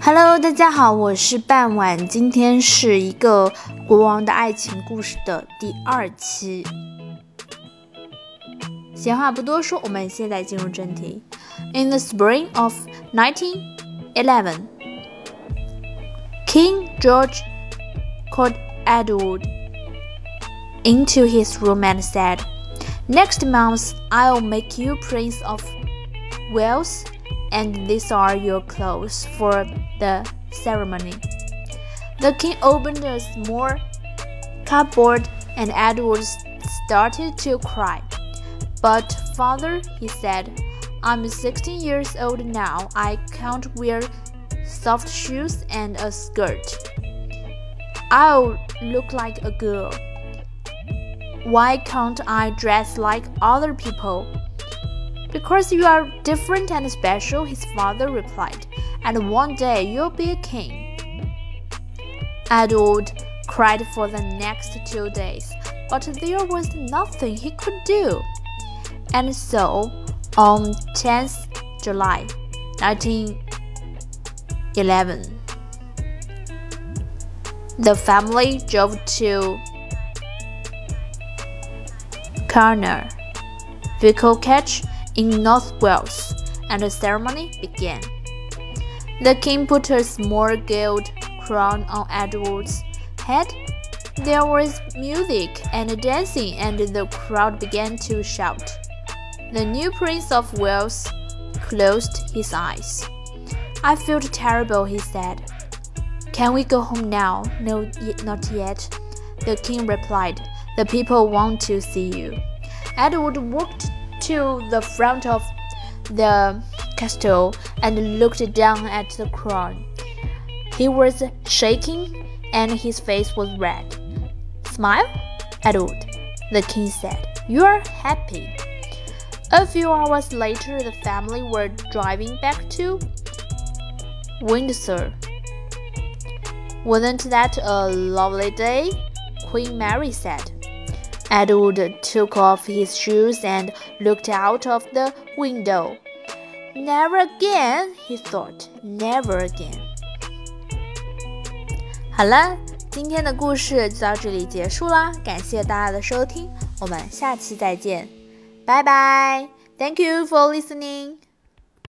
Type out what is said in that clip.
Hello，大家好，我是半晚，今天是一个国王的爱情故事的第二期。闲话不多说，我们现在进入正题。In the spring of 1911, King George called Edward into his room and said, Next month I'll make you Prince of Wales, and these are your clothes for the ceremony. The king opened a small cupboard, and Edward started to cry. But, father, he said, I'm 16 years old now. I can't wear soft shoes and a skirt. I'll look like a girl. Why can't I dress like other people? Because you are different and special, his father replied, and one day you'll be a king. Edward cried for the next two days, but there was nothing he could do. And so, on 10th July 1911, the family drove to Caernarvon Castle in North Wales, and the ceremony began. The king put a small gold crown on Edward's head. There was music and dancing, and the crowd began to shout. The new Prince of Wales closed his eyes. I feel terrible, he said. Can we go home now? No, not yet. The king replied. The people want to see you. Edward walked to the front of the castle and looked down at the crown. He was shaking and his face was red. Smile, Edward, the king said. You are happy. A few hours later, the family were driving back to Windsor. Wasn't that a lovely day? Queen Mary said. Edward took off his shoes and looked out of the window. Never again, he thought. Never again. 好了，今天的故事就到这里结束啦，感谢大家的收听，我们下期再见，拜拜。Thank you for listening.